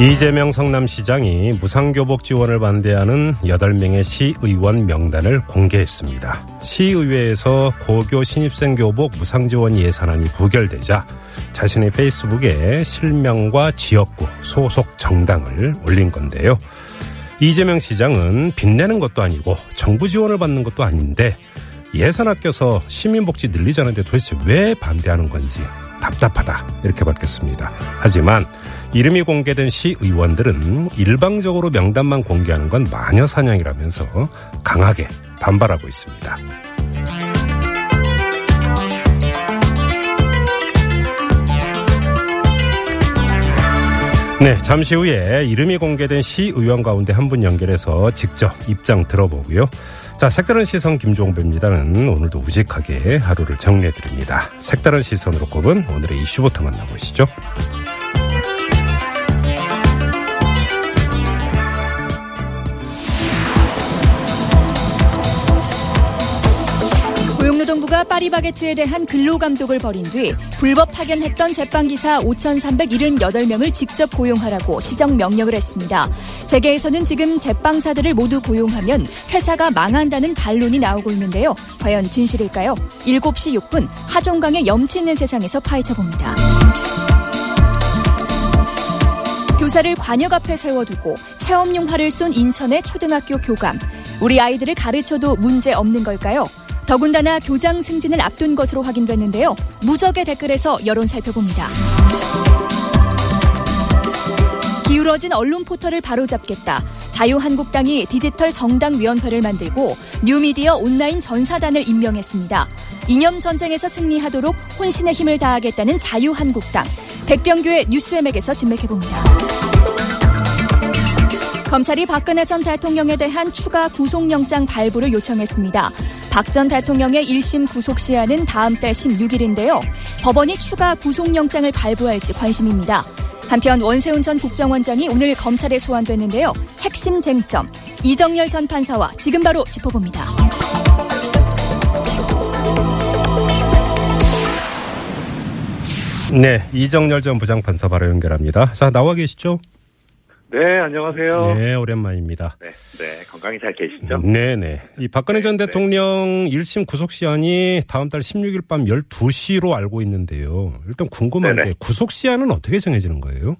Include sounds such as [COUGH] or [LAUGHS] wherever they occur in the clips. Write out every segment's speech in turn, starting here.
이재명 성남시장이 무상교복 지원을 반대하는 8명의 시의원 명단을 공개했습니다. 시의회에서 고교 신입생 교복 무상 지원 예산안이 부결되자 자신의 페이스북에 실명과 지역구, 소속 정당을 올린 건데요. 이재명 시장은 빚내는 것도 아니고 정부 지원을 받는 것도 아닌데 예산 아껴서 시민복지 늘리자는데 도대체 왜 반대하는 건지 답답하다 이렇게 밝혔습니다. 하지만 이름이 공개된 시 의원들은 일방적으로 명단만 공개하는 건 마녀 사냥이라면서 강하게 반발하고 있습니다. 네, 잠시 후에 이름이 공개된 시 의원 가운데 한 분 연결해서 직접 입장 들어보고요. 자, 색다른 시선 김종배입니다는 오늘도 우직하게 하루를 정리해 드립니다. 색다른 시선으로 꼽은 오늘의 이슈부터 만나보시죠. 파리바게트에 대한 근로감독을 벌인 뒤 불법 파견했던 제빵기사 5,378명을 직접 고용하라고 시정 명령을 했습니다. 재계에서는 지금 제빵사들을 모두 고용하면 회사가 망한다는 반론이 나오고 있는데요. 과연 진실일까요? 7시 6분 하종강의 염치 있는 세상에서 파헤쳐봅니다. 교사를 관역 앞에 세워두고 체험용화를 쏜 인천의 초등학교 교감. 우리 아이들을 가르쳐도 문제 없는 걸까요? 더군다나 교장 승진을 앞둔 것으로 확인됐는데요. 무적의 댓글에서 여론 살펴봅니다. 기울어진 언론 포털을 바로잡겠다. 자유한국당이 디지털 정당위원회를 만들고 뉴미디어 온라인 전사단을 임명했습니다. 이념 전쟁에서 승리하도록 혼신의 힘을 다하겠다는 자유한국당. 백병규의 뉴스엠에게서 진맥해봅니다. 검찰이 박근혜 전 대통령에 대한 추가 구속영장 발부를 요청했습니다. 박 전 대통령의 1심 구속 시한은 다음 달 16일인데요. 법원이 추가 구속영장을 발부할지 관심입니다. 한편 원세훈 전 국정원장이 오늘 검찰에 소환됐는데요. 핵심 쟁점 이정열 전 판사와 지금 바로 짚어봅니다. 네, 이정열 전 부장판사 바로 연결합니다. 자, 나와 계시죠? 네, 안녕하세요. 네, 오랜만입니다. 네, 네, 건강히 잘 계시죠? 네 네. 이 박근혜 전 네, 대통령 1심 구속 시한이 다음 달 16일 밤 12시로 알고 있는데요. 일단 궁금한 네네. 게 구속 시한은 어떻게 정해지는 거예요?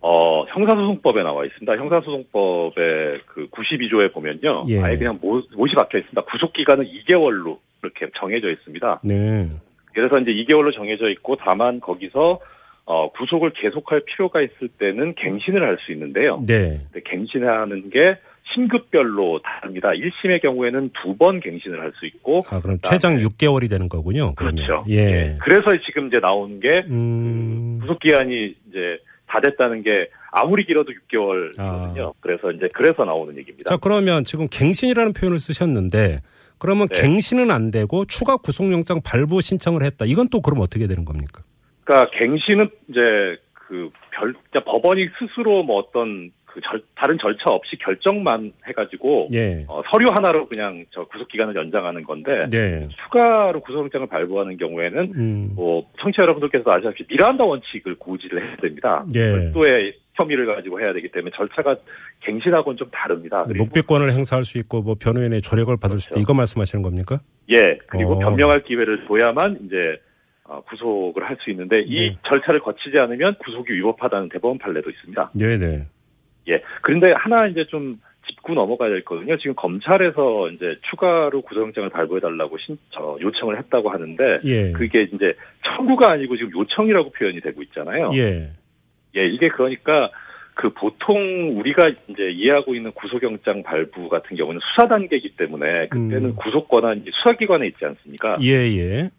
어, 형사소송법에 나와 있습니다. 형사소송법의 그 92조에 보면요. 예. 아예 그냥 못, 못이 박혀 있습니다. 구속 기간은 2개월로 이렇게 정해져 있습니다. 네. 그래서 이제 2개월로 정해져 있고 다만 거기서 어, 구속을 계속할 필요가 있을 때는 갱신을 할 수 있는데요. 네. 갱신하는 게 신급별로 다릅니다. 1심의 경우에는 두 번 갱신을 할 수 있고 아, 그럼 최장 6개월이 되는 거군요. 그러면. 그렇죠. 예. 그래서 지금 이제 나온 게 음. 구속 기한이 이제 다 됐다는 게 아무리 길어도 6개월이거든요. 그래서 이제 그래서 나오는 얘기입니다. 아. 자, 그러면 지금 갱신이라는 표현을 쓰셨는데 그러면 네. 갱신은 안 되고 추가 구속영장 발부 신청을 했다. 이건 또 그럼 어떻게 되는 겁니까? 그러니까 갱신은 이제 그 별, 법원이 스스로 뭐 어떤 그 절, 다른 절차 없이 결정만 해가지고 예. 어, 서류 하나로 그냥 저 구속 기간을 연장하는 건데 네. 추가로 구속영장을 발부하는 경우에는 음. 뭐 청취자 여러분들께서 아시다시피 미란다 원칙을 고지를 해야 됩니다. 예. 별도의 혐의를 가지고 해야 되기 때문에 절차가 갱신하고는 좀 다릅니다. 묵비권을 행사할 수 있고 뭐 변호인의 조력을 받을 그렇죠. 이거 말씀하시는 겁니까? 예, 그리고 어. 변명할 기회를 줘야만 이제 어, 구속을 할 수 있는데 이 네. 절차를 거치지 않으면 구속이 위법하다는 대법원 판례도 있습니다. 네네. 예, 그런데 하나 이제 좀 짚고 넘어가야 될 거든요. 지금 검찰에서 이제 추가로 구속영장을 발부해달라고 신, 저, 요청을 했다고 하는데 예. 그게 이제 청구가 아니고 지금 요청이라고 표현이 되고 있잖아요. 예. 예, 이게 그러니까 그 보통 우리가 이제 이해하고 있는 구속영장 발부 같은 경우는 수사 단계이기 때문에 그때는 음. 구속 권한이 수사기관에 있지 않습니까? 예, 예.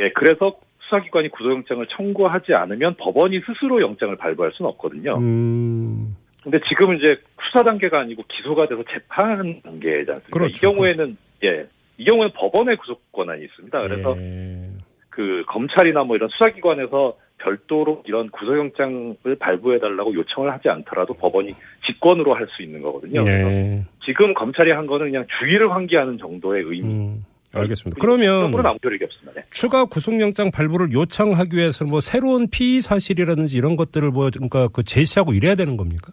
예, 그래서 수사기관이 구속영장을 청구하지 않으면 법원이 스스로 영장을 발부할 수는 없거든요. 음. 근데 지금은 이제 수사 단계가 아니고 기소가 돼서 재판 단계지 않습니까? 그렇죠. 이 경우에는 예, 이 경우에는 법원의 구속 권한이 있습니다. 그래서 예. 그 검찰이나 뭐 이런 수사기관에서 별도로 이런 구속영장을 발부해달라고 요청을 하지 않더라도 법원이 직권으로 할 수 있는 거거든요. 네. 지금 검찰이 한 거는 그냥 주의를 환기하는 정도의 의미. 음, 알겠습니다. 그러면. 네. 추가 구속영장 발부를 요청하기 위해서 뭐 새로운 피의 사실이라든지 이런 것들을 뭐 그러니까 그 제시하고 이래야 되는 겁니까?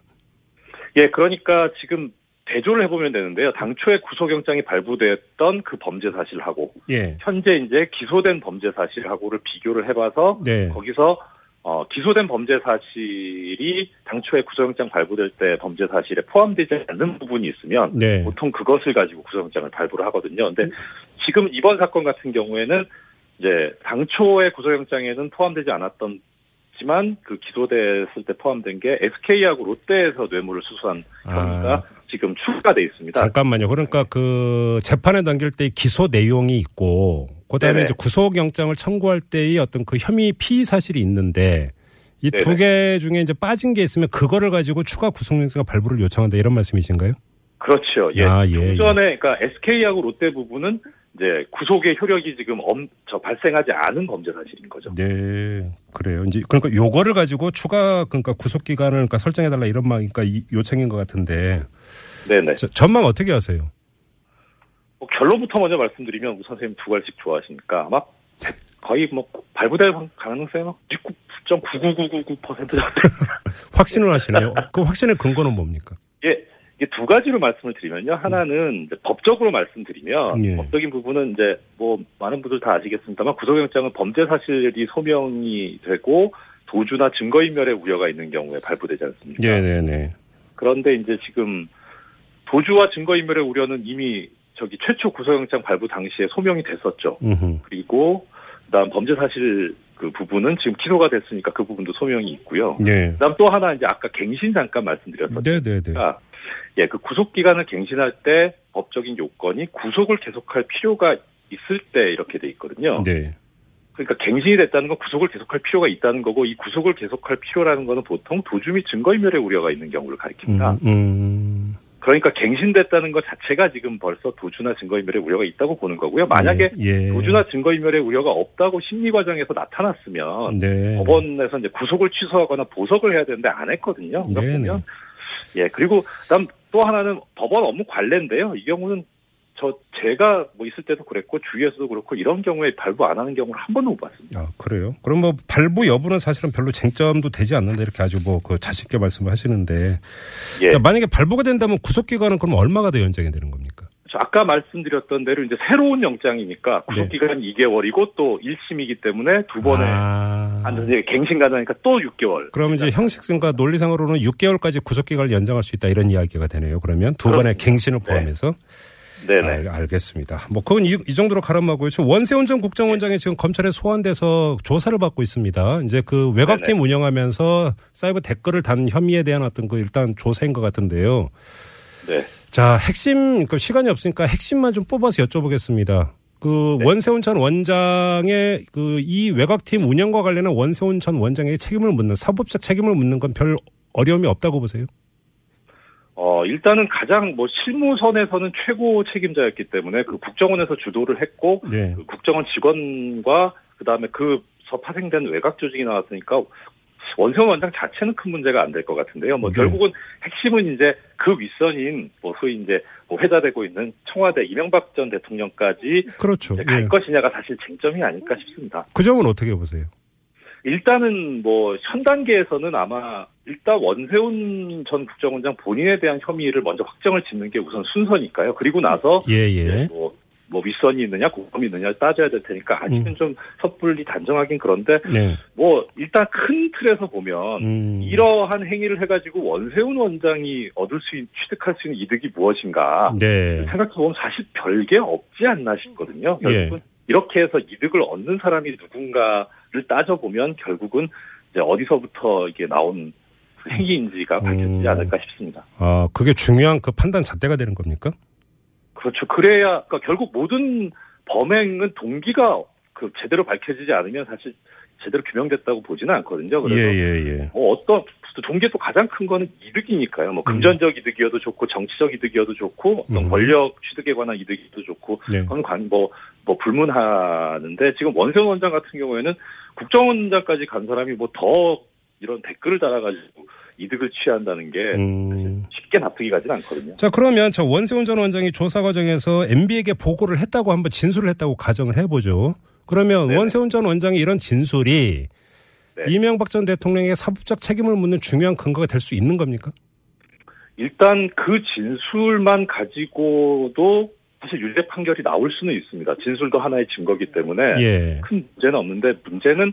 예, 그러니까 지금 대조를 해보면 되는데요. 당초에 구속영장이 발부됐던 그 범죄 사실하고 예. 현재 이제 기소된 범죄 사실하고를 비교를 해봐서 네. 거기서 어, 기소된 범죄 사실이 당초에 구속영장 발부될 때 범죄 사실에 포함되지 않는 부분이 있으면 네. 보통 그것을 가지고 구속영장을 발부를 하거든요. 근데 지금 이번 사건 같은 경우에는 이제 당초에 구속영장에는 포함되지 않았던 지만 그 기소됐을 때 포함된 게 SK하고 롯데에서 뇌물을 수수한 혐의가 아. 지금 추가돼 있습니다. 잠깐만요. 그러니까 그 재판에 넘길 때 기소 내용이 있고 그다음에 네네. 이제 구속영장을 청구할 때의 어떤 그 혐의 피의 사실이 있는데 이 두 개 중에 이제 빠진 게 있으면 그거를 가지고 추가 구속영장 발부를 요청한다 이런 말씀이신가요? 그렇죠. 예. 아, 예, 전에 그러니까 SK하고 롯데 부분은 이제 구속의 효력이 지금 엄, 저 발생하지 않은 범죄 사실인 거죠. 네, 그래요. 이제 그러니까 요거를 가지고 추가 그러니까 구속 기간을 그러니까 설정해 달라 이런 말 그러니까 이 요청인 것 같은데 네네. 저- 전망 어떻게 하세요? 뭐 결론부터 먼저 말씀드리면 우선 선생님 두 갈씩 좋아하시니까 아마 거의 뭐 발부될 가능성이 막 99.99999% 정도. [LAUGHS] 확신을 하시나요? 그 확신의 근거는 뭡니까? 예. 이게 두 가지로 말씀을 드리면요. 하나는 법적으로 말씀드리면 예. 법적인 부분은 이제 뭐 많은 분들 다 아시겠습니다만 구속영장은 범죄 사실이 소명이 되고 도주나 증거인멸의 우려가 있는 경우에 발부되지 않습니까? 네, 네, 네. 그런데 이제 지금 도주와 증거인멸의 우려는 이미 저기 최초 구속영장 발부 당시에 소명이 됐었죠. 음흠. 그리고 그다음 범죄 사실 그 부분은 지금 기소가 됐으니까 그 부분도 소명이 있고요. 네. 그다음 또 하나 이제 아까 갱신 잠깐 말씀드렸었죠. 네, 네, 네. 아, 예, 그 구속 기간을 갱신할 때 법적인 요건이 구속을 계속할 필요가 있을 때 이렇게 돼 있거든요. 네. 그러니까 갱신이 됐다는 건 구속을 계속할 필요가 있다는 거고 이 구속을 계속할 필요라는 거는 보통 도주 및 증거인멸의 우려가 있는 경우를 가리킵니다. 음, 음. 그러니까 갱신됐다는 것 자체가 지금 벌써 도주나 증거인멸의 우려가 있다고 보는 거고요. 만약에 예. 도주나 증거인멸의 우려가 없다고 심리 과정에서 나타났으면 네. 법원에서 이제 구속을 취소하거나 보석을 해야 되는데 안 했거든요. 그러니까 네네. 보면 예 그리고 그다음 또 하나는 법원 업무 관례인데요. 이 경우는 저 제가 뭐 있을 때도 그랬고 주위에서도 그렇고 이런 경우에 발부 안 하는 경우를 한 번도 못 봤습니다. 아, 그래요? 그럼 뭐 발부 여부는 사실은 별로 쟁점도 되지 않는다 이렇게 아주 뭐 그 자식게 말씀을 하시는데 예. 자, 만약에 발부가 된다면 구속 기간은 그럼 얼마가 더 연장이 되는 겁니까? 저 아까 말씀드렸던 대로 이제 새로운 영장이니까 구속 네. 기간이 2개월이고 또 1심이기 때문에 두 번에 아. 갱신 가능하니까 또 6개월. 그럼 이제 형식성과 논리상으로는 6개월까지 구속 기간을 연장할 수 있다 이런 이야기가 되네요. 그러면 두 번의 그렇습니다. 갱신을 네. 포함해서 네네. 알, 알겠습니다. 뭐 그건 이, 이 정도로 가름하고요. 지금 원세훈 전 국정원장이 지금 검찰에 소환돼서 조사를 받고 있습니다. 이제 그 외곽팀 운영하면서 사이버 댓글을 단 혐의에 대한 어떤 그 일단 조사인 것 같은데요. 네. 자, 핵심, 그 시간이 없으니까 핵심만 좀 뽑아서 여쭤보겠습니다. 그 네. 원세훈 전 원장의 그 이 외곽팀 운영과 관련한 원세훈 전 원장에게 책임을 묻는 사법적 책임을 묻는 건 별 어려움이 없다고 보세요? 어, 일단은 가장 뭐 실무선에서는 최고 책임자였기 때문에 그 국정원에서 주도를 했고 네. 그 국정원 직원과 그다음에 그서 파생된 외곽 조직이 나왔으니까 원세훈 원장 자체는 큰 문제가 안 될 것 같은데요. 뭐 네. 결국은 핵심은 이제 그 윗선인 뭐 소위 이제 뭐 회자되고 있는 청와대 이명박 전 대통령까지 그렇죠. 갈 예. 것이냐가 사실 쟁점이 아닐까 싶습니다. 그 점은 어떻게 보세요? 일단은 뭐 현 단계에서는 아마 일단 원세훈 전 국정원장 본인에 대한 혐의를 먼저 확정을 짓는 게 우선 순서니까요. 그리고 나서 예, 예. 뭐, 뭐 윗선이 있느냐 고검이 있느냐 따져야 될 테니까 아직은 음. 좀 섣불리 단정하긴 그런데 네. 뭐 일단 큰 틀에서 보면 음. 이러한 행위를 해가지고 원세훈 원장이 얻을 수 있, 취득할 수 있는 이득이 무엇인가 네. 생각해보면 사실 별게 없지 않나 싶거든요. 예. 결국은 이렇게 해서 이득을 얻는 사람이 누군가를 따져보면 결국은 이제 어디서부터 이게 나온 그 행위인지가 밝혀지지 음. 않을까 싶습니다. 아, 그게 중요한 그 판단 잣대가 되는 겁니까? 그렇죠. 그래야 그러니까 결국 모든 범행은 동기가 그 제대로 밝혀지지 않으면 사실 제대로 규명됐다고 보지는 않거든요. 예, 그래서 예, 예. 뭐 어떤 또 종교 또 가장 큰 거는 이득이니까요. 뭐 금전적 이득이어도 좋고 정치적 이득이어도 좋고 어떤 음. 권력 취득에 관한 이득이어도 좋고 네. 그건 관, 뭐, 뭐 불문하는데 지금 원세훈 원장 같은 경우에는 국정원장까지 간 사람이 뭐 더 이런 댓글을 달아가지고 이득을 취한다는 게 음. 쉽게 납득이 가진 않거든요. 자, 그러면 저 원세훈 전 원장이 조사 과정에서 MB에게 보고를 했다고 한번 진술을 했다고 가정을 해보죠. 그러면 네네. 원세훈 전 원장의 이런 진술이 네. 이명박 전 대통령의 사법적 책임을 묻는 중요한 근거가 될 수 있는 겁니까? 일단 그 진술만 가지고도 사실 유죄 판결이 나올 수는 있습니다. 진술도 하나의 증거기 때문에 예. 큰 문제는 없는데 문제는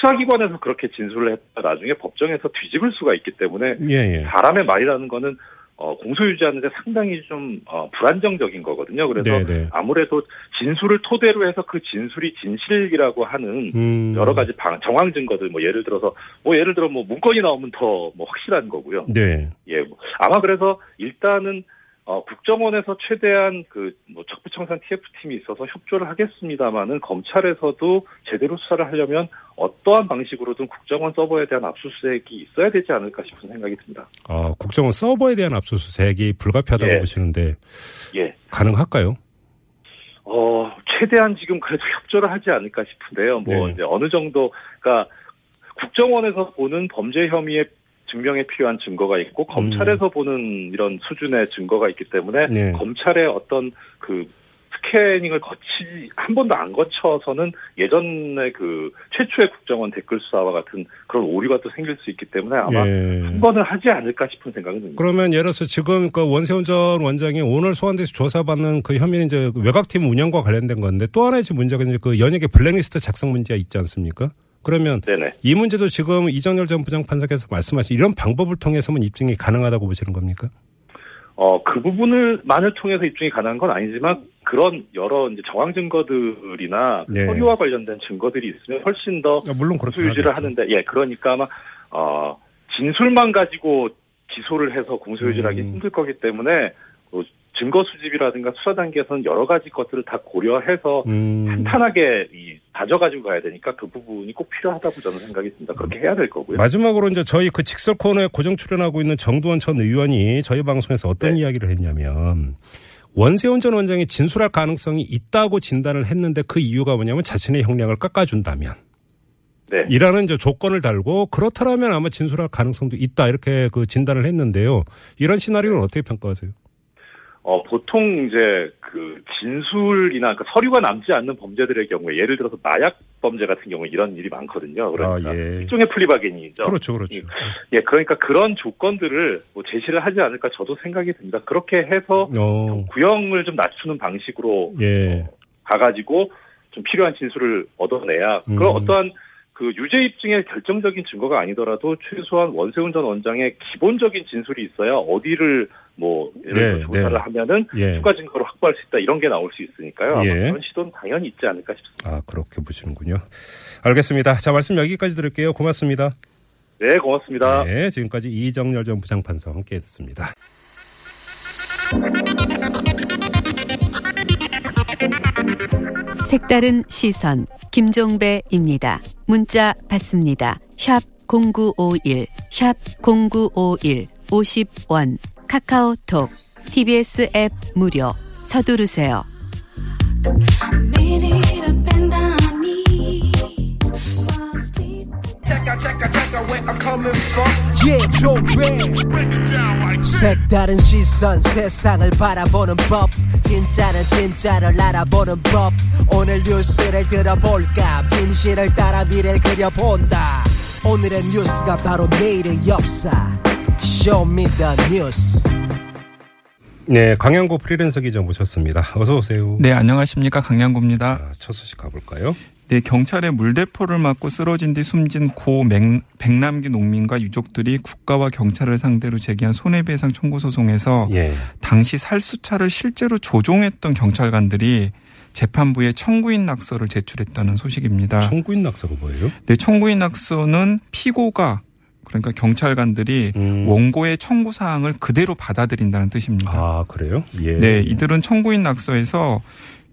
수사기관에서 그렇게 진술을 했다 나중에 법정에서 뒤집을 수가 있기 때문에 예, 예. 사람의 말이라는 거는 어, 공소유지하는데 상당히 좀 어, 불안정적인 거거든요. 그래서 네, 네. 아무래도 진술을 토대로 해서 그 진술이 진실이라고 하는 음. 여러 가지 방, 정황 증거들 뭐 예를 들어서 뭐 예를 들어 뭐 문건이 나오면 더 뭐 확실한 거고요. 네. 예, 뭐 아마 그래서 일단은 어, 국정원에서 최대한 그뭐 적부청산 TF팀이 있어서 협조를 하겠습니다만은 검찰에서도 제대로 수사를 하려면 어떠한 방식으로든 국정원 서버에 대한 압수수색이 있어야 되지 않을까 싶은 생각이 듭니다. 아, 국정원 서버에 대한 압수수색이 불가피하다고 예. 보시는데 예. 가능할까요? 어, 최대한 지금 그래도 협조를 하지 않을까 싶은데요. 뭐, 네. 이제 어느 정도, 그러니까 국정원에서 보는 범죄 혐의의 증명에 필요한 증거가 있고, 검찰에서 보는 이런 수준의 증거가 있기 때문에, 음. 네. 검찰의 어떤 그 스캐닝을 거치, 한 번도 안 거쳐서는 예전에 그 최초의 국정원 댓글 수사와 같은 그런 오류가 또 생길 수 있기 때문에 아마 예. 한 번은 하지 않을까 싶은 생각은 듭니다. 그러면 예를 들어서 지금 그 원세훈 전 원장이 오늘 소환돼서 조사받는 그 혐의는 이제 외곽팀 운영과 관련된 건데 또 하나의 문제가 이제 그 연예계 블랙리스트 작성 문제가 있지 않습니까? 그러면 네네. 이 문제도 지금 이정열 전 부장판사께서 말씀하신 이런 방법을 통해서만 입증이 가능하다고 보시는 겁니까? 어, 그 부분을 만을 통해서 입증이 가능한 건 아니지만 그런 여러 이제 정황 증거들이나 네. 서류와 관련된 증거들이 있으면 훨씬 더 아, 물론 공소유지를 하겠죠. 하는데 예 그러니까 아마 어 진술만 가지고 기소를 해서 공소유지를 하기 음. 힘들 거기 때문에 뭐 증거 수집이라든가 수사 단계에서는 여러 가지 것들을 다 고려해서 음. 탄탄하게 이 다져가지고 가야 되니까 그 부분이 꼭 필요하다고 저는 생각이 듭니다. 그렇게 해야 될 거고요. 마지막으로 이제 저희 그 직설 코너에 고정 출연하고 있는 정두원 전 의원이 저희 방송에서 어떤 네. 이야기를 했냐면 원세훈 전 원장이 진술할 가능성이 있다고 진단을 했는데 그 이유가 뭐냐면 자신의 형량을 깎아준다면 네. 이라는 이제 조건을 달고 그렇다면 아마 진술할 가능성도 있다 이렇게 그 진단을 했는데요. 이런 시나리오는 어떻게 평가하세요? 어, 보통 이제 그 진술이나 그 서류가 남지 않는 범죄들의 경우에 예를 들어서 마약 범죄 같은 경우에 이런 일이 많거든요. 그러니까 아, 예. 일종의 플리바겐이죠. 그렇죠, 그렇죠. 예, 그러니까 그런 조건들을 뭐 제시를 하지 않을까 저도 생각이 듭니다. 그렇게 해서 어, 구형을 좀 낮추는 방식으로 예. 가가지고 좀 필요한 진술을 얻어내야 음. 그런 어떠한 그 유죄 입증의 결정적인 증거가 아니더라도 최소한 원세훈 전 원장의 기본적인 진술이 있어야 어디를 뭐 예를 들어 네, 조사를 네. 하면은 예. 추가 증거를 확보할 수 있다 이런 게 나올 수 있으니까요. 아마 예. 그런 시도는 당연히 있지 않을까 싶습니다. 아, 그렇게 보시는군요. 알겠습니다. 자, 말씀 여기까지 들을게요. 고맙습니다. 네, 고맙습니다. 네, 지금까지 이정열 전 부장판사와 함께 했습니다. 색다른 시선 김종배입니다. 문자 받습니다. 샵 0951, 샵 0951, 50원, 카카오톡, TBS 앱 무료, 서두르세요. 색다른 시선 세상을 바라보는 법 진짜는 진짜를 알아보는 법 오늘 뉴스를 들어볼까 진실을 따라 미래를 그려본다 오늘의 뉴스가 바로 내일의 역사 show me the 뉴스 네, 강양구 프리랜서 기자 모셨습니다. 어서 오세요. 네, 안녕하십니까. 강양구입니다. 자, 첫 소식 가볼까요? 네, 경찰의 물대포를 맞고 쓰러진 뒤 숨진 고 맹- 백남기 농민과 유족들이 국가와 경찰을 상대로 제기한 손해배상 청구 소송에서 예. 당시 살수차를 실제로 조종했던 경찰관들이 재판부에 청구인 낙서를 제출했다는 소식입니다. 청구인 낙서가 뭐예요? 네, 청구인 낙서는 피고가 그러니까 경찰관들이 음. 원고의 청구 사항을 그대로 받아들인다는 뜻입니다. 아, 그래요? 예. 네, 이들은 청구인 낙서에서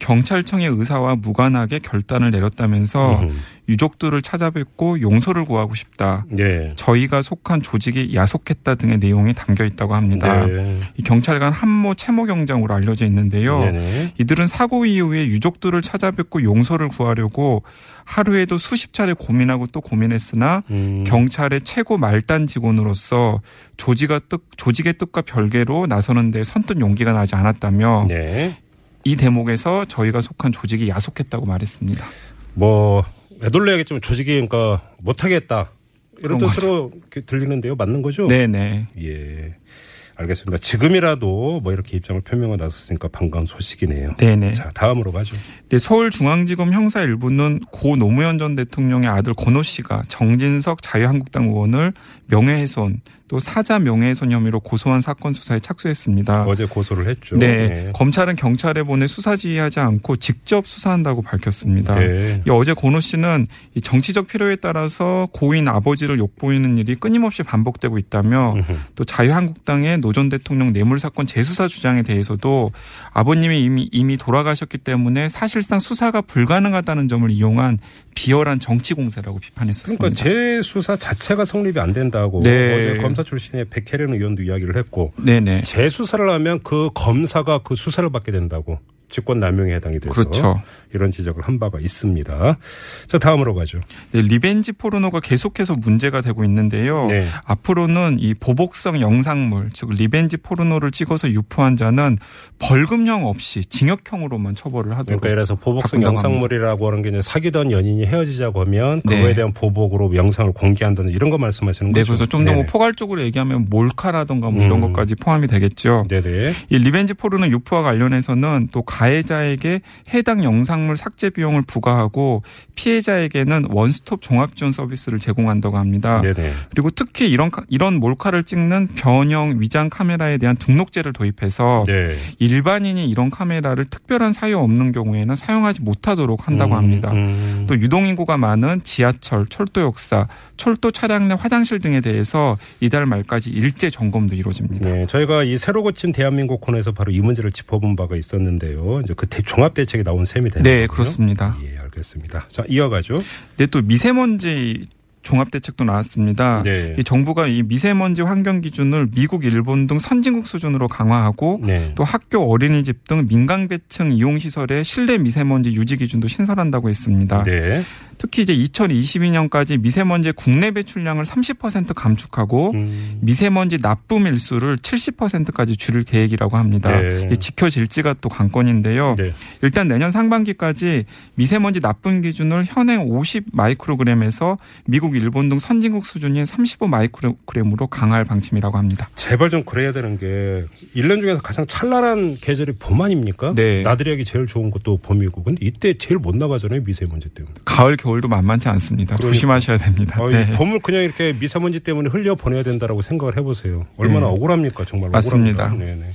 경찰청의 의사와 무관하게 결단을 내렸다면서 음. 유족들을 찾아뵙고 용서를 구하고 싶다. 네. 저희가 속한 조직이 야속했다 등의 내용이 담겨 있다고 합니다. 네. 이 경찰관 한모 채모 경장으로 알려져 있는데요. 네네. 이들은 사고 이후에 유족들을 찾아뵙고 용서를 구하려고 하루에도 수십 차례 고민하고 또 고민했으나 음. 경찰의 최고 말단 직원으로서 조직의 뜻, 조직의 뜻과 별개로 나서는 데 선뜻 용기가 나지 않았다며 네. 이 대목에서 저희가 속한 조직이 야속했다고 말했습니다. 뭐 애돌려야겠지만 조직이 그러니까 못하겠다 이런 뜻으로 들리는데요. 맞는 거죠? 네네. 예. 알겠습니다. 지금이라도 뭐 이렇게 입장을 표명을 나섰으니까 반가운 소식이네요. 네네. 자, 다음으로 가죠. 네, 서울중앙지검 형사 일부는 고 노무현 전 대통령의 아들 권호 씨가 정진석 자유한국당 의원을 명예훼손 또 사자 명예훼손 혐의로 고소한 사건 수사에 착수했습니다. 어제 고소를 했죠. 네, 검찰은 경찰에 보내 수사 지휘하지 않고 직접 수사한다고 밝혔습니다. 네. 이 어제 권호 씨는 이 정치적 필요에 따라서 고인 아버지를 욕보이는 일이 끊임없이 반복되고 있다며. 또 자유한국당의 노전 대통령 뇌물 사건 재수사 주장에 대해서도 아버님이 이미 이미 돌아가셨기 때문에 사실상 수사가 불가능하다는 점을 이용한 비열한 정치 공세라고 비판했었습니다. 그러니까 재수사 자체가 성립이 안 된다고 네. 어제 검사 출신의 백혜련 의원도 이야기를 했고 네네. 재수사를 하면 그 검사가 그 수사를 받게 된다고 직권 남용에 해당이 돼서 그렇죠. 이런 지적을 한 바가 있습니다. 자 다음으로 가죠. 네, revenge 포르노가 계속해서 문제가 되고 있는데요. 네. 앞으로는 이 보복성 영상물, 즉 revenge 포르노를 찍어서 유포한 자는 벌금형 없이 징역형으로만 처벌을 하도록. 그러니까 이래서 보복성 바꾼다고 영상물이라고 하는 게 이제 사귀던 연인이 헤어지자고 하면 그거에 네. 대한 보복으로 영상을 공개한다는 이런 거 말씀하시는 네, 거죠. 그래서 좀 더 뭐. 포괄적으로 얘기하면 몰카라던가 뭐 이런 음. 것까지 포함이 되겠죠. 네네. 이 revenge 포르노 유포와 관련해서는 또 가해자에게 해당 영상물 삭제 비용을 부과하고 피해자에게는 원스톱 종합 지원 서비스를 제공한다고 합니다. 네네. 그리고 특히 이런 카- 이런 몰카를 찍는 변형 위장 카메라에 대한 등록제를 도입해서 네. 일반인이 이런 카메라를 특별한 사유 없는 경우에는 사용하지 못하도록 한다고 음, 합니다. 음. 또 유동인구가 많은 지하철, 철도 역사, 철도 차량 내 화장실 등에 대해서 이달 말까지 일제 점검도 이루어집니다. 네, 저희가 이 새로 고침 대한민국 코너에서 바로 이 문제를 짚어본 바가 있었는데요. 이제 그 대- 종합 대책이 나온 셈이 되는 네, 거군요. 그렇습니다. 예, 알겠습니다. 자, 이어가죠. 근데 또 미세먼지 종합 대책도 나왔습니다. 네. 이 정부가 이 미세먼지 환경 기준을 미국, 일본 등 선진국 수준으로 강화하고 네. 또 학교, 어린이집 등 민간 계층 이용 시설의 실내 미세먼지 유지 기준도 신설한다고 했습니다. 네. 특히 이제 2022년까지 미세먼지 국내 배출량을 30% 감축하고 음. 미세먼지 납품 일수를 70%까지 줄일 계획이라고 합니다. 네. 지켜질지가 또 관건인데요. 네. 일단 내년 상반기까지 미세먼지 납품 기준을 현행 50 마이크로그램에서 미국, 일본 등 선진국 수준인 35 마이크로그램으로 강화할 방침이라고 합니다. 제발 좀 그래야 되는 게 1년 중에서 가장 찬란한 계절이 봄 아닙니까? 네. 나들이 하기 제일 좋은 것도 봄이고. 근데 이때 제일 못 나가잖아요. 미세먼지 때문에. 가을, 겨울 도 만만치 않습니다. 그러니까. 조심하셔야 됩니다. 아, 네. 이 봄을 그냥 이렇게 미세먼지 때문에 흘려 보내야 된다라고 생각을 해보세요. 얼마나 네. 억울합니까? 정말 맞습니다. 억울합니다. 네네.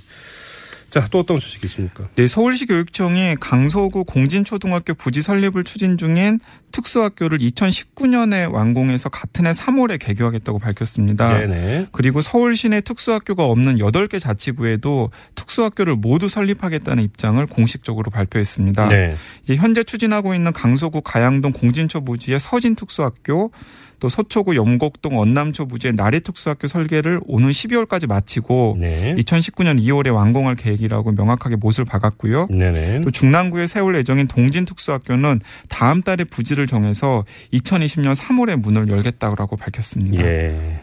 자, 또 어떤 소식이 있습니까? 네, 서울시 교육청이 강서구 공진초등학교 부지 설립을 추진 중인 특수학교를 2019년에 완공해서 같은 해 3월에 개교하겠다고 밝혔습니다. 네네. 그리고 서울 시 내 특수학교가 없는 8개 자치구에도 특수학교를 모두 설립하겠다는 입장을 공식적으로 발표했습니다. 네. 이제 현재 추진하고 있는 강서구 가양동 공진초 부지의 서진 특수학교 또 서초구 염곡동 언남초 부지의 나리 특수학교 설계를 오는 12월까지 마치고 네. 2019년 2월에 완공할 계획이라고 명확하게 못을 박았고요. 네네. 또 중랑구에 세울 예정인 동진특수학교는 다음 달에 부지를 정해서 2020년 3월에 문을 열겠다고 밝혔습니다. 예.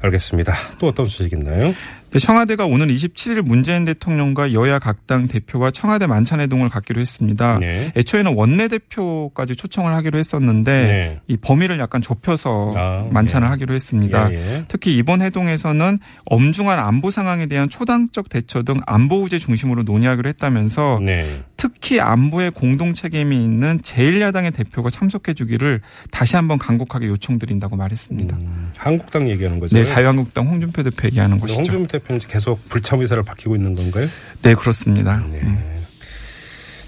알겠습니다. 또 어떤 소식 있나요? 네, 청와대가 오늘 27일 문재인 대통령과 여야 각당 대표와 청와대 만찬 회동을 갖기로 했습니다. 네. 애초에는 원내 대표까지 초청을 하기로 했었는데 네. 이 범위를 약간 좁혀서 아, 만찬을 네. 하기로 했습니다. 예, 예. 특히 이번 회동에서는 엄중한 안보 상황에 대한 초당적 대처 등 안보 우제 중심으로 논의하기로 했다면서 네. 특히 안보에 공동 책임이 있는 제1야당의 대표가 참석해 주기를 다시 한번 간곡하게 요청드린다고 말했습니다. 음, 한국당 얘기하는 거죠? 네, 자유한국당 홍준표 대표 얘기하는 것이죠. 홍준표 대표는 계속 불참 의사를 밝히고 있는 건가요? 네, 그렇습니다. 네. 음.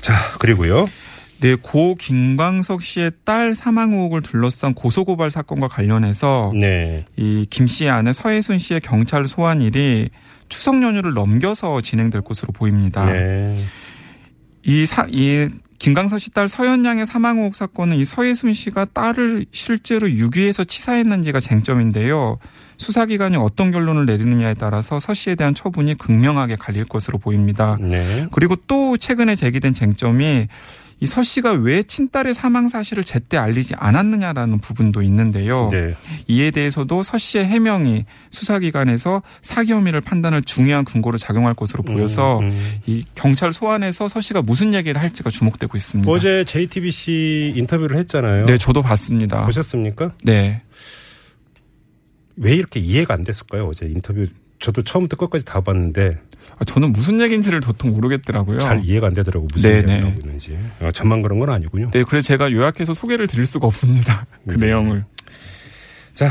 자, 그리고요. 네, 고 김광석 씨의 딸 사망 의혹을 둘러싼 고소고발 사건과 관련해서 네. 이김 씨의 아내 서혜순 씨의 경찰 소환일이 추석 연휴를 넘겨서 진행될 것으로 보입니다. 네. 이 사, 이 김강서 씨 딸 서현양의 사망 의혹 사건은 이 서예순 씨가 딸을 실제로 유기해서 치사했는지가 쟁점인데요. 수사기관이 어떤 결론을 내리느냐에 따라서 서 씨에 대한 처분이 극명하게 갈릴 것으로 보입니다. 네. 그리고 또 최근에 제기된 쟁점이 이 서 씨가 왜 친딸의 사망 사실을 제때 알리지 않았느냐라는 부분도 있는데요. 네. 이에 대해서도 서 씨의 해명이 수사기관에서 사기 혐의를 판단할 중요한 근거로 작용할 것으로 보여서 음, 음. 이 경찰 소환에서 서 씨가 무슨 얘기를 할지가 주목되고 있습니다. 어제 JTBC 인터뷰를 했잖아요. 네, 저도 봤습니다. 보셨습니까? 네. 왜 이렇게 이해가 안 됐을까요? 어제 인터뷰 저도 처음부터 끝까지 다 봤는데 아, 저는 무슨 얘기인지를 도통 모르겠더라고요. 잘 이해가 안 되더라고 무슨 네네. 얘기를 하고 있는지. 아, 저만 그런 건 아니군요. 네, 그래서 제가 요약해서 소개를 드릴 수가 없습니다. 그 네. 내용을. 자,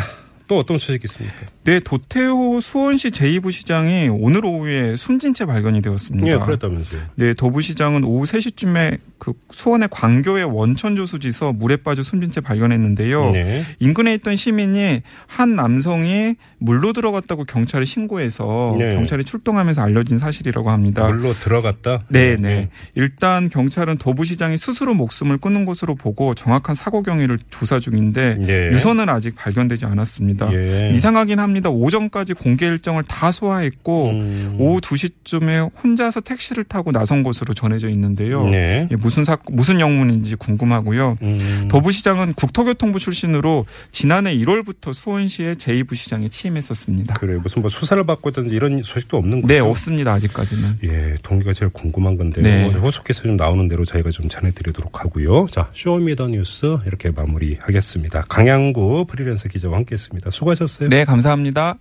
또 어떤 소식이 있습니까? 네, 도태호 수원시 제2부시장이 오늘 오후에 숨진 채 발견이 되었습니다. 예, 그랬다면서요. 네, 도부시장은 오후 3시쯤에 그 수원의 광교의 원천조수지에서 물에 빠져 숨진 채 발견했는데요. 네. 인근에 있던 시민이 한 남성이 물로 들어갔다고 경찰에 신고해서 네. 경찰이 출동하면서 알려진 사실이라고 합니다. 물로 들어갔다. 네, 네. 일단 경찰은 도부시장이 스스로 목숨을 끊은 것으로 보고 정확한 사고 경위를 조사 중인데 네. 유서는 아직 발견되지 않았습니다. 예. 이상하긴 합니다. 오전까지 공개 일정을 다 소화했고 음. 오후 2시쯤에 혼자서 택시를 타고 나선 것으로 전해져 있는데요. 네. 예, 무슨 사 무슨 영문인지 궁금하고요. 음. 도부시장은 국토교통부 출신으로 지난해 1월부터 수원시의 제2부시장에 취임했었습니다. 그래 무슨 뭐 수사를 받고 있든지 이런 소식도 없는 거죠? 네, 없습니다. 아직까지는. 예, 동기가 제일 궁금한 건데 네. 요 후속해서 좀 나오는 대로 저희가 좀 전해드리도록 하고요. 자, 쇼미더뉴스 이렇게 마무리하겠습니다. 강양구 프리랜서 기자와 함께했습니다. 수고하셨어요. 네, 감사합니다.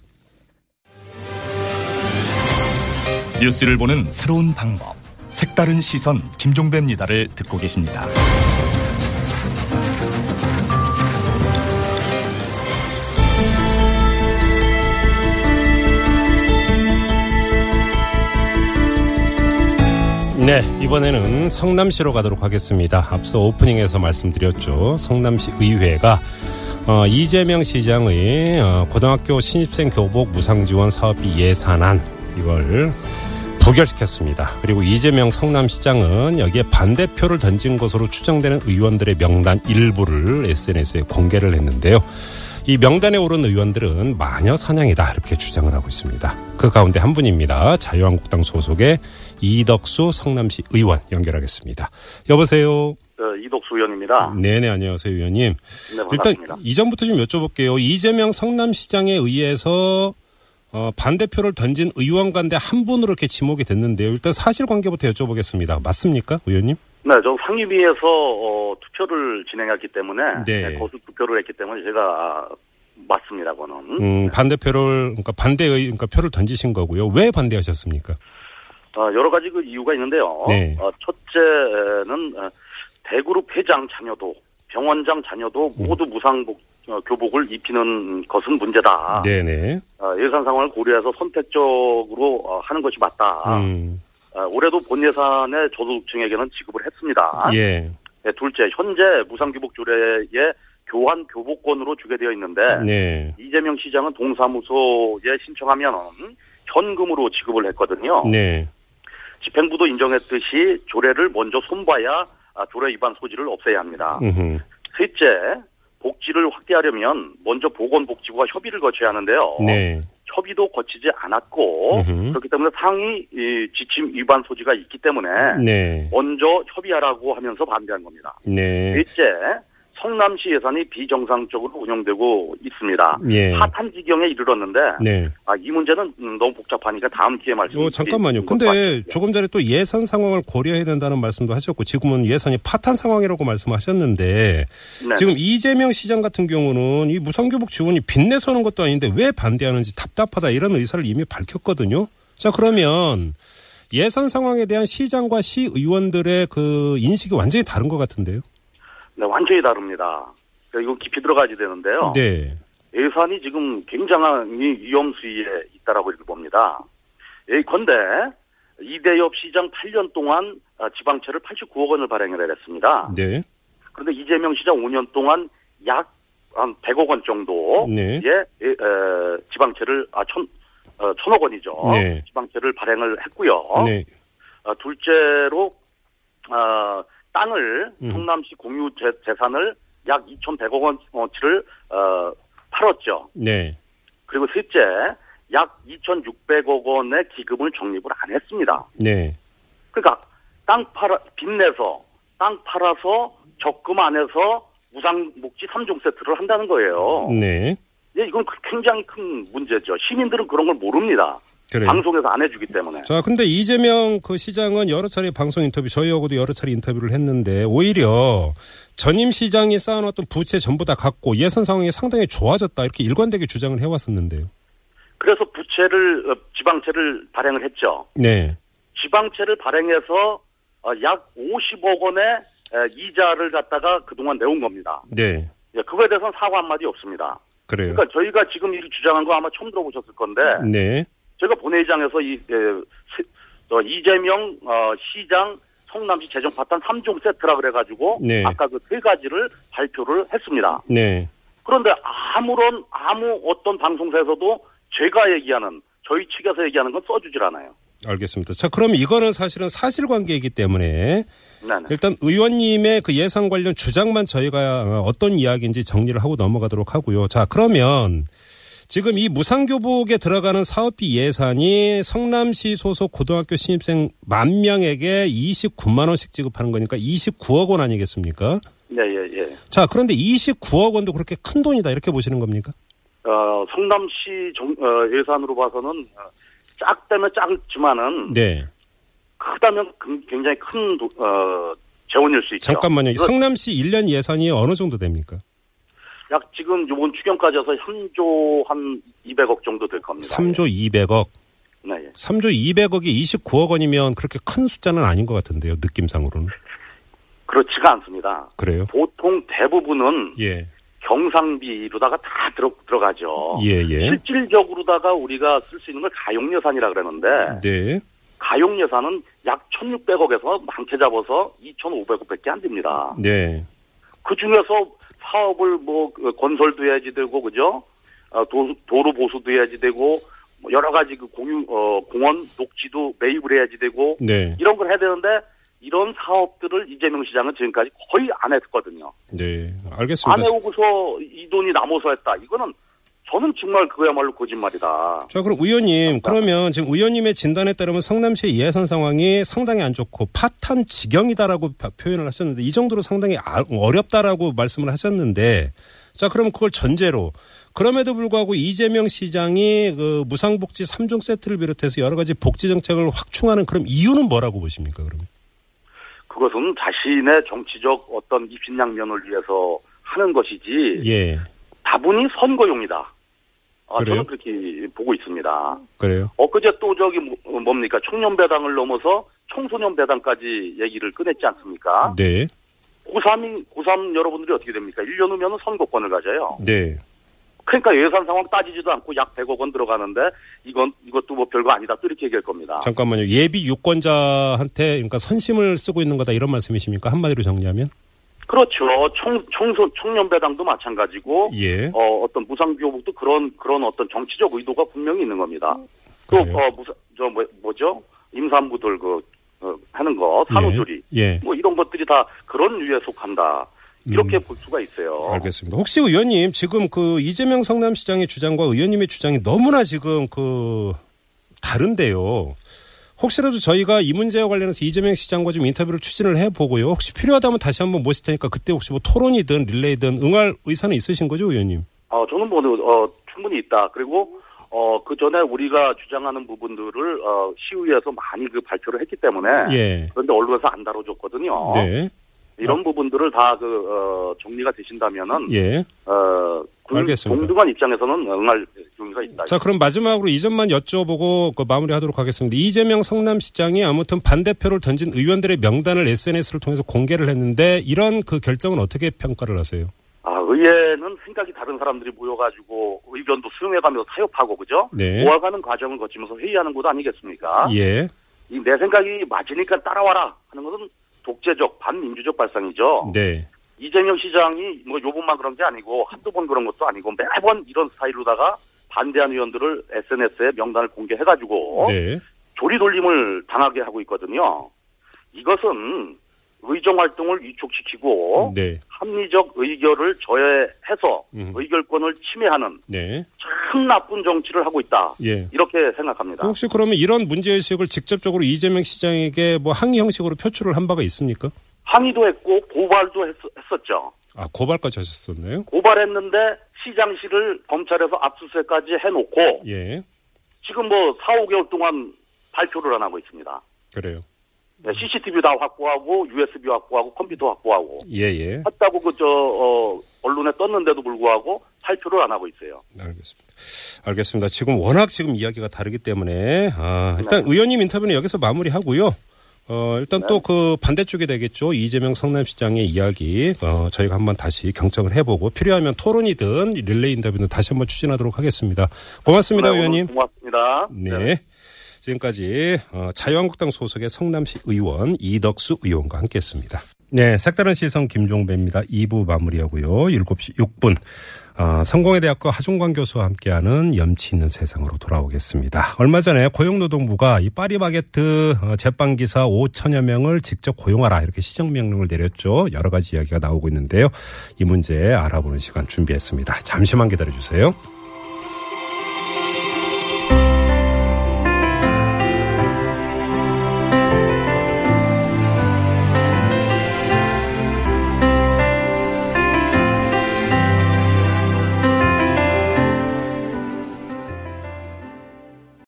뉴스를 보는 새로운 방법. 색다른 시선 김종배입니다를 듣고 계십니다. 네, 이번에는 성남시로 가도록 하겠습니다. 앞서 오프닝에서 말씀드렸죠. 성남시 의회가 어, 이재명 시장의 어, 고등학교 신입생 교복 무상 지원 사업비 예산안 이걸 부결시켰습니다. 그리고 이재명 성남시장은 여기에 반대표를 던진 것으로 추정되는 의원들의 명단 일부를 SNS에 공개를 했는데요. 이 명단에 오른 의원들은 마녀 사냥이다 이렇게 주장을 하고 있습니다. 그 가운데 한 분입니다. 자유한국당 소속의 이덕수 성남시 의원 연결하겠습니다. 여보세요. 어, 이독수 의원입니다. 네네 안녕하세요 의원님. 네, 일단 반갑습니다. 이전부터 좀 여쭤볼게요. 이재명 성남시장에 의해서 어, 반대표를 던진 의원 가운데 한 분으로 이렇게 지목이 됐는데요. 일단 사실관계부터 여쭤보겠습니다. 맞습니까, 의원님? 네, 저 상임위에서 어, 투표를 진행했기 때문에 네. 네, 거수 투표를 했기 때문에 제가 아, 맞습니다, 그거는. 음, 반대표를 그러니까 반대의 그러니까 표를 던지신 거고요. 왜 반대하셨습니까? 어, 여러 가지 그 이유가 있는데요. 네. 어, 첫째는 어, 대그룹 회장 자녀도 병원장 자녀도 음. 모두 무상복 어, 교복을 입히는 것은 문제다. 네네. 어, 예산 상황을 고려해서 선택적으로 어, 하는 것이 맞다. 음, 어, 올해도 본 예산에 저소득층에게는 지급을 했습니다. 예. 네, 둘째, 현재 무상교복 조례에 교환 교복권으로 주게 되어 있는데 네. 이재명 시장은 동사무소에 신청하면 현금으로 지급을 했거든요. 네. 집행부도 인정했듯이 조례를 먼저 손봐야 아, 조례 위반 소지를 없애야 합니다. 음흠. 셋째, 복지를 확대하려면 먼저 보건복지부와 협의를 거쳐야 하는데요. 네. 협의도 거치지 않았고 음흠. 그렇기 때문에 상위 이, 지침 위반 소지가 있기 때문에 네. 먼저 협의하라고 하면서 반대한 겁니다. 네. 넷째, 성남시 예산이 비정상적으로 운영되고 있습니다. 예. 파탄 지경에 이르렀는데 네. 아, 이 문제는 음, 너무 복잡하니까 다음 기회에 말씀. 어, 잠깐만요. 근데 조금 전에 또 예산 상황을 고려해야 된다는 말씀도 하셨고 지금은 예산이 파탄 상황이라고 말씀하셨는데 네. 지금 이재명 시장 같은 경우는 이 무상교복 지원이 빚내서는 것도 아닌데 왜 반대하는지 답답하다 이런 의사를 이미 밝혔거든요. 자 그러면 예산 상황에 대한 시장과 시의원들의 그 인식이 완전히 다른 것 같은데요. 네, 완전히 다릅니다. 그러니까 이거 깊이 들어가야 되는데요. 네. 예산이 지금 굉장한 위- 위험 수위에 있다라고 이렇게 봅니다. 예컨대 이대엽 시장 8년 동안 아, 지방채를 89억 원을 발행을 했습니다. 네. 그런데 이재명 시장 5년 동안 약 한 100억 원 정도의 네. 예, 에, 지방채를 아, 천, 어, 천억 원이죠. 네. 지방채를 발행을 했고요. 네. 어, 둘째로 어, 땅을 음. 성남시 공유 재, 재산을 약 2,100억 원어치를 어, 팔았죠. 네. 그리고 셋째, 약 2,600억 원의 기금을 적립을 안 했습니다. 네. 그러니까 땅 팔아 빚내서 땅 팔아서 적금 안에서 무상복지 3종 세트를 한다는 거예요. 네. 예, 이건 굉장히 큰 문제죠. 시민들은 그런 걸 모릅니다. 그래요. 방송에서 안 해주기 때문에. 자, 근데 이재명 그 시장은 여러 차례 방송 인터뷰, 저희하고도 여러 차례 인터뷰를 했는데, 오히려 전임 시장이 쌓아놨던 부채 전부 다 갚고 예산 상황이 상당히 좋아졌다. 이렇게 일관되게 주장을 해왔었는데요. 그래서 부채를 어, 지방채를 발행을 했죠. 네. 지방채를 발행해서 어, 약 50억 원의 에, 이자를 갖다가 그동안 내온 겁니다. 네. 예, 그거에 대해서는 사과 한마디 없습니다. 그래요. 그러니까 저희가 지금 이 주장한 거 아마 처음 들어보셨을 건데 네. 저희가 본회의장에서 이 에, 시- 어, 이재명 어, 시장 성남시 재정 파탄 3종 세트라 그래가지고 네. 아까 그 세 가지를 발표를 했습니다. 네. 그런데 아무런 아무 어떤 방송사에서도 제가 얘기하는 저희 측에서 얘기하는 건 써주질 않아요. 알겠습니다. 자, 그럼 이거는 사실은 사실관계이기 때문에 네네. 일단 의원님의 그 예산 관련 주장만 저희가 어, 어떤 이야기인지 정리를 하고 넘어가도록 하고요. 자, 그러면 지금 이 무상교복에 들어가는 사업비 예산이 성남시 소속 고등학교 신입생 만 명에게 29만 원씩 지급하는 거니까 29억 원 아니겠습니까? 예, 예, 예. 자, 그런데 29억 원도 그렇게 큰 돈이다 이렇게 보시는 겁니까? 어, 성남시 정, 어, 예산으로 봐서는 어, 작다면 작지만은 네. 크다면 금- 굉장히 큰 도- 어, 재원일 수 있죠. 잠깐만요. 성남시 1년 예산이 어느 정도 됩니까? 약 지금 이번 추경까지 해서 3조 한 200억 정도 될 겁니다. 3조 200억. 네, 예. 3조 200억이 29억 원이면 그렇게 큰 숫자는 아닌 것 같은데요. 느낌상으로는. 그렇지가 않습니다. 그래요? 보통 대부분은 예. 경상비로다가 다 들어, 들어가죠. 예, 예. 실질적으로다가 우리가 쓸 수 있는 걸 가용 예산이라 그러는데 네. 가용 예산은 약 1,600억에서 많게 잡아서 2,500억밖에 안 됩니다. 네. 그 중에서 사업을 뭐 그, 건설도 해야지 되고 그죠? 어, 도, 도로 보수도 해야지 되고 뭐 여러 가지 그 공유 어, 공원 녹지도 매입을 해야지 되고 네. 이런 걸 해야 되는데 이런 사업들을 이재명 시장은 지금까지 거의 안 했거든요. 네. 안 알겠습니다. 해오고서 이 돈이 남아서 했다. 이거는 저는 정말 그야말로 거짓말이다. 자, 그럼 의원님, 그러면 지금 의원님의 진단에 따르면 성남시의 예산 상황이 상당히 안 좋고 파탄 지경이다라고 바- 표현을 하셨는데 이 정도로 상당히 아- 어렵다라고 말씀을 하셨는데 자, 그럼 그걸 전제로 그럼에도 불구하고 이재명 시장이 그 무상복지 3종 세트를 비롯해서 여러 가지 복지 정책을 확충하는 그럼 이유는 뭐라고 보십니까, 그러면? 그것은 자신의 정치적 어떤 입신양면을 위해서 하는 것이지 예. 다분히 선거용이다. 아? 저는 그렇게 보고 있습니다. 그래요. 엊그제 또 저기 뭐- 어, 뭡니까 청년 배당을 넘어서 청소년 배당까지 얘기를 꺼냈지 않습니까? 네. 고3이 고3 여러분들이 어떻게 됩니까? 1년 후면 선거권을 가져요. 네. 그러니까 예산 상황 따지지도 않고 약 100억 원 들어가는데 이건 이것도 뭐 별거 아니다. 또 이렇게 얘기할 겁니다. 잠깐만요. 예비 유권자한테 그러니까 선심을 쓰고 있는 거다 이런 말씀이십니까? 한마디로 정리하면? 그렇죠. 청, 청소, 청년배당도 마찬가지고, 예. 어, 어떤 무상교복도 그런, 그런 어떤 정치적 의도가 분명히 있는 겁니다. 또, 그래요? 어, 무사, 저, 뭐, 뭐죠? 임산부들 그, 어, 하는 거, 산후조리. 예. 뭐 이런 것들이 다 그런 류에 속한다. 이렇게 음. 볼 수가 있어요. 알겠습니다. 혹시 의원님 지금 그 이재명 성남시장의 주장과 의원님의 주장이 너무나 지금 그 다른데요. 혹시라도 저희가 이 문제와 관련해서 이재명 시장과 좀 인터뷰를 추진을 해보고요. 혹시 필요하다면 다시 한번 모실 테니까 그때 혹시 뭐 토론이든 릴레이든 응할 의사는 있으신 거죠, 의원님? 어, 저는 뭐, 어, 충분히 있다. 그리고, 어, 그 전에 우리가 주장하는 부분들을, 어, 시의회에서 많이 그 발표를 했기 때문에. 예. 그런데 언론에서 안 다뤄줬거든요. 네. 이런 부분들을 다 그, 어, 정리가 되신다면은. 예. 어, 그 알겠습니다. 동등한 입장에서는 응할 용의가 있다. 자, 그럼 마지막으로 이 점만 여쭤보고 그 마무리하도록 하겠습니다. 이재명 성남시장이 아무튼 반대표를 던진 의원들의 명단을 SNS를 통해서 공개를 했는데 이런 그 결정은 어떻게 평가를 하세요? 아, 의회는 생각이 다른 사람들이 모여가지고 의견도 수용해가면서 타협하고, 그죠? 네. 모아가는 과정을 거치면서 회의하는 곳 아니겠습니까? 예. 이 내 생각이 맞으니까 따라와라 하는 것은 독재적, 반민주적 발상이죠. 네. 이재명 시장이 뭐 요번만 그런 게 아니고 한두 번 그런 것도 아니고 매번 이런 스타일로다가 반대한 의원들을 SNS에 명단을 공개해가지고 네. 조리돌림을 당하게 하고 있거든요. 이것은 의정 활동을 위축시키고 네. 합리적 의결을 저해해서 음. 의결권을 침해하는 네. 참 나쁜 정치를 하고 있다. 예. 이렇게 생각합니다. 혹시 그러면 이런 문제 의식을 직접적으로 이재명 시장에게 뭐 항의 형식으로 표출을 한 바가 있습니까? 항의도 했고 고발도 했, 었죠 아, 고발까지 하셨었나요? 고발했는데 시장실을 검찰에서 압수수색까지 해놓고 예. 지금 뭐 4, 5개월 동안 발표를 안 하고 있습니다. 그래요. 네, CCTV 다 확보하고 USB 확보하고 컴퓨터 확보하고 예, 예. 했다고 그저 어, 언론에 떴는데도 불구하고 발표를 안 하고 있어요. 알겠습니다. 알겠습니다. 지금 워낙 지금 이야기가 다르기 때문에 아, 일단 의원님 인터뷰는 여기서 마무리하고요. 어, 일단 또 그 반대쪽이 되겠죠. 이재명 성남시장의 이야기 어, 저희가 한번 다시 경청을 해보고 필요하면 토론이든 릴레이 인터뷰는 다시 한번 추진하도록 하겠습니다. 고맙습니다, 네, 의원님. 고맙습니다. 네. 지금까지 어, 자유한국당 소속의 성남시 의원 이덕수 의원과 함께 했습니다. 네, 색다른 시선 김종배입니다. 2부 마무리하고요. 7시 6분 어, 성공회대학교 하종관 교수와 함께하는 염치 있는 세상으로 돌아오겠습니다. 얼마 전에 고용노동부가 이 파리바게트 어, 제빵 기사 5천여 명을 직접 고용하라 이렇게 시정 명령을 내렸죠. 여러 가지 이야기가 나오고 있는데요. 이 문제 알아보는 시간 준비했습니다. 잠시만 기다려 주세요.